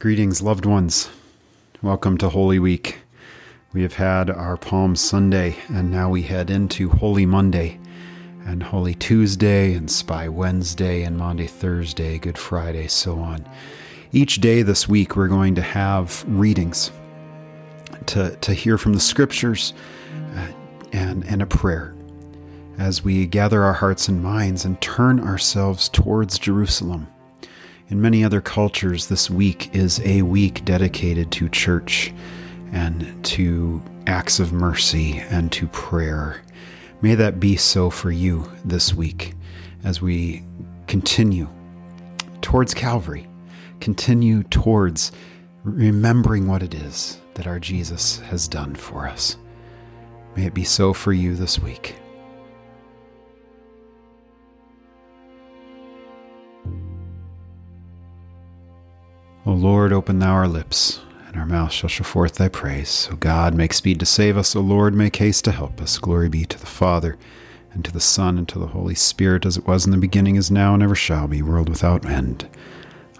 Greetings, loved ones. Welcome to Holy Week. We have had our Palm Sunday, and now we head into Holy Monday, and Holy Tuesday, and Spy Wednesday, and Maundy, Thursday, Good Friday, so on. Each day this week, we're going to have readings to, to hear from the scriptures uh, and, and a prayer as we gather our hearts and minds and turn ourselves towards Jerusalem. In many other cultures, this week is a week dedicated to church and to acts of mercy and to prayer. May that be so for you this week as we continue towards Calvary, continue towards remembering what it is that our Jesus has done for us. May it be so for you this week. Lord, open thou our lips, and our mouth shall show forth thy praise. O God, make speed to save us. O Lord, make haste to help us. Glory be to the Father, and to the Son, and to the Holy Spirit, as it was in the beginning, is now, and ever shall be, world without end.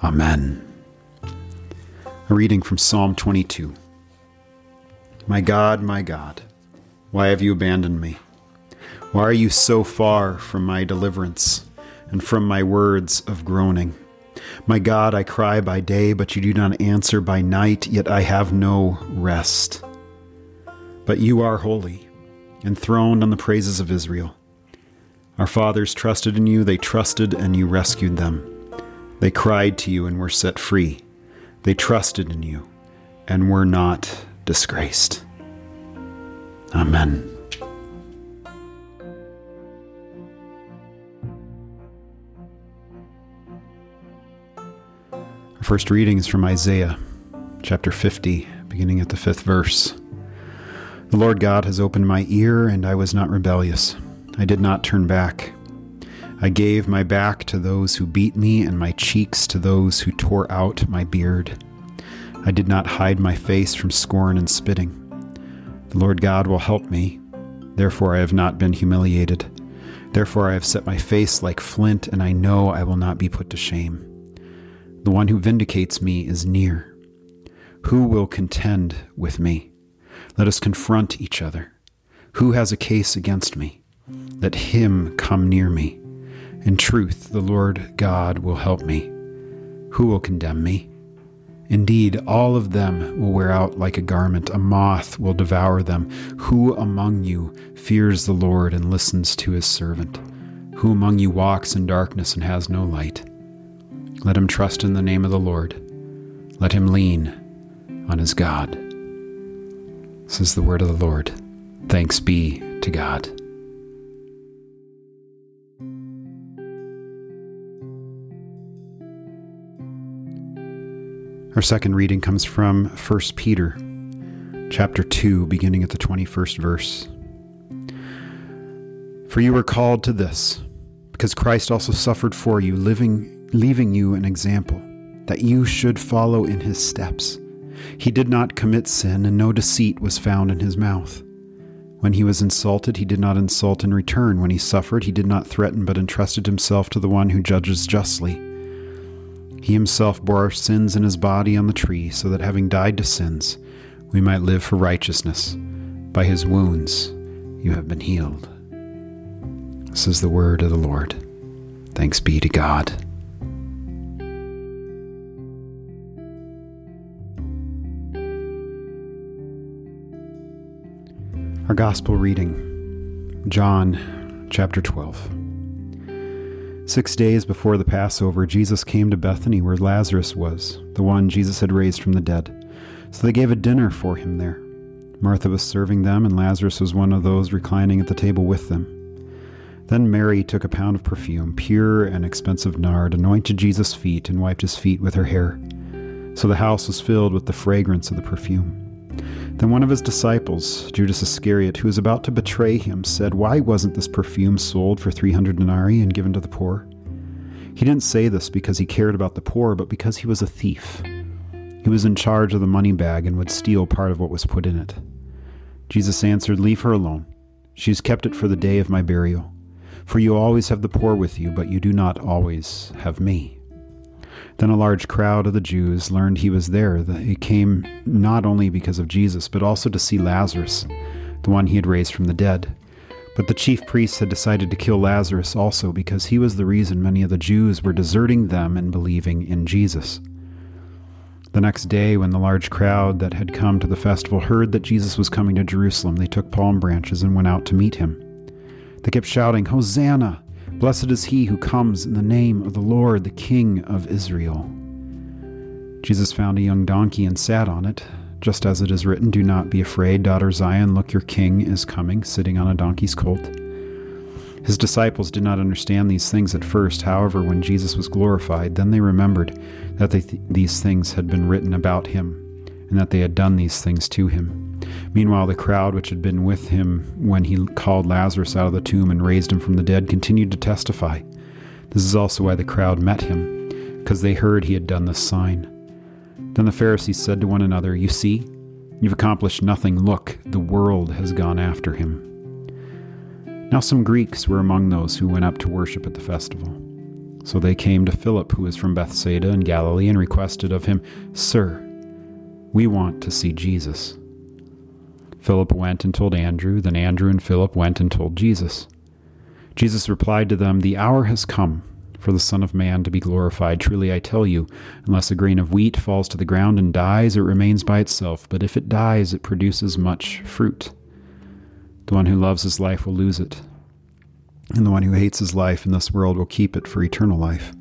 Amen. A reading from Psalm 22. My God, my God, why have you abandoned me? Why are you so far from my deliverance, and from my words of groaning? My God, I cry by day, but you do not answer by night, yet I have no rest. But you are holy, enthroned on the praises of Israel. Our fathers trusted in you, they trusted, and you rescued them. They cried to you and were set free. They trusted in you and were not disgraced. Amen. First reading is from Isaiah chapter 50, beginning at the fifth verse. The Lord God has opened my ear, and I was not rebellious. I did not turn back. I gave my back to those who beat me, and my cheeks to those who tore out my beard. I did not hide my face from scorn and spitting. The Lord God will help me. Therefore, I have not been humiliated. Therefore, I have set my face like flint, and I know I will not be put to shame. The one who vindicates me is near. Who will contend with me? Let us confront each other. Who has a case against me? Let him come near me. In truth, the Lord God will help me. Who will condemn me? Indeed, all of them will wear out like a garment. A moth will devour them. Who among you fears the Lord and listens to his servant? Who among you walks in darkness and has no light? Let him trust in the name of the Lord. Let him lean on his God. This is the word of the Lord. Thanks be to God. Our second reading comes from 1 Peter chapter 2 beginning at the 21st verse. For you were called to this because Christ also suffered for you living leaving you an example that you should follow in his steps. He did not commit sin and no deceit was found in his mouth. When he was insulted, he did not insult in return. When he suffered, he did not threaten, but entrusted himself to the one who judges justly. He himself bore our sins in his body on the tree, so that having died to sins, we might live for righteousness. By his wounds you have been healed. This is the word of the Lord. Thanks be to God. Our gospel reading, John chapter 12. Six days before the Passover, Jesus came to Bethany where Lazarus was, the one Jesus had raised from the dead. So they gave a dinner for him there. Martha was serving them, and Lazarus was one of those reclining at the table with them. Then Mary took a pound of perfume, pure and expensive nard, anointed Jesus' feet, and wiped his feet with her hair. So the house was filled with the fragrance of the perfume. Then one of his disciples, Judas Iscariot, who was about to betray him, said, Why wasn't this perfume sold for 300 denarii and given to the poor? He didn't say this because he cared about the poor, but because he was a thief. He was in charge of the money bag and would steal part of what was put in it. Jesus answered, Leave her alone. She has kept it for the day of my burial. For you always have the poor with you, but you do not always have me. Then a large crowd of the Jews learned he was there. They came not only because of Jesus, but also to see Lazarus, the one he had raised from the dead. But the chief priests had decided to kill Lazarus also because he was the reason many of the Jews were deserting them and believing in Jesus. The next day, when the large crowd that had come to the festival heard that Jesus was coming to Jerusalem, they took palm branches and went out to meet him. They kept shouting, Hosanna! Blessed is he who comes in the name of the Lord, the King of Israel. Jesus found a young donkey and sat on it, just as it is written, Do not be afraid, daughter Zion, look, your king is coming, sitting on a donkey's colt. His disciples did not understand these things at first. However, when Jesus was glorified, then they remembered that they th- these things had been written about him, and that they had done these things to him. Meanwhile, the crowd which had been with him when he called Lazarus out of the tomb and raised him from the dead continued to testify. This is also why the crowd met him, because they heard he had done this sign. Then the Pharisees said to one another, You see, you've accomplished nothing. Look, the world has gone after him. Now some Greeks were among those who went up to worship at the festival. So they came to Philip, who was from Bethsaida in Galilee, and requested of him, Sir, we want to see Jesus. Philip went and told Andrew, then Andrew and Philip went and told Jesus. Jesus replied to them, The hour has come for the Son of Man to be glorified. Truly I tell you, unless a grain of wheat falls to the ground and dies, it remains by itself, but if it dies, it produces much fruit. The one who loves his life will lose it, and the one who hates his life in this world will keep it for eternal life.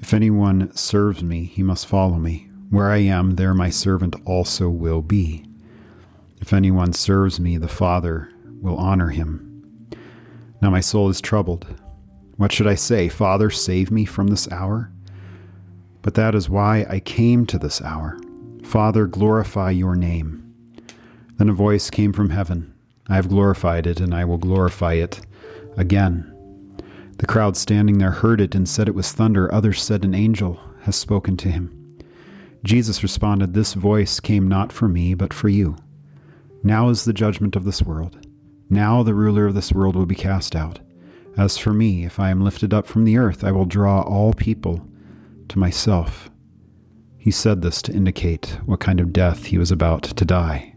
If anyone serves me, he must follow me. Where I am, there my servant also will be. If anyone serves me, the Father will honor him. Now my soul is troubled. What should I say? Father, save me from this hour? But that is why I came to this hour. Father, glorify your name. Then a voice came from heaven I have glorified it, and I will glorify it again. The crowd standing there heard it and said it was thunder. Others said an angel has spoken to him. Jesus responded, This voice came not for me, but for you. Now is the judgment of this world. Now the ruler of this world will be cast out. As for me, if I am lifted up from the earth, I will draw all people to myself. He said this to indicate what kind of death he was about to die.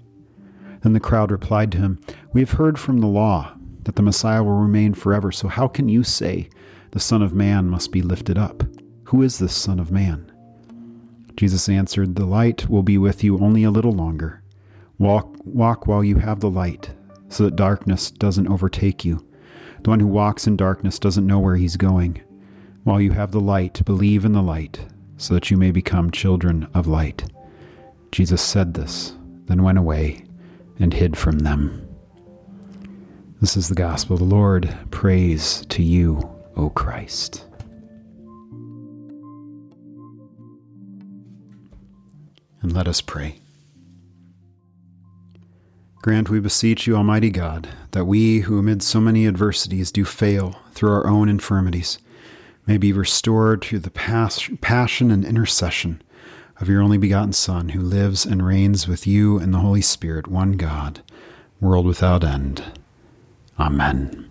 Then the crowd replied to him, We have heard from the law that the Messiah will remain forever, so how can you say the Son of Man must be lifted up? Who is this Son of Man? Jesus answered, The light will be with you only a little longer. Walk, walk while you have the light, so that darkness doesn't overtake you. The one who walks in darkness doesn't know where he's going. While you have the light, believe in the light, so that you may become children of light. Jesus said this, then went away and hid from them. This is the gospel of the Lord. Praise to you, O Christ. And let us pray. Grant, we beseech you, Almighty God, that we, who amid so many adversities do fail through our own infirmities, may be restored through the passion and intercession of your only begotten Son, who lives and reigns with you and the Holy Spirit, one God, world without end. Amen.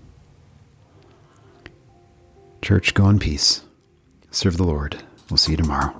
Church, go in peace. Serve the Lord. We'll see you tomorrow.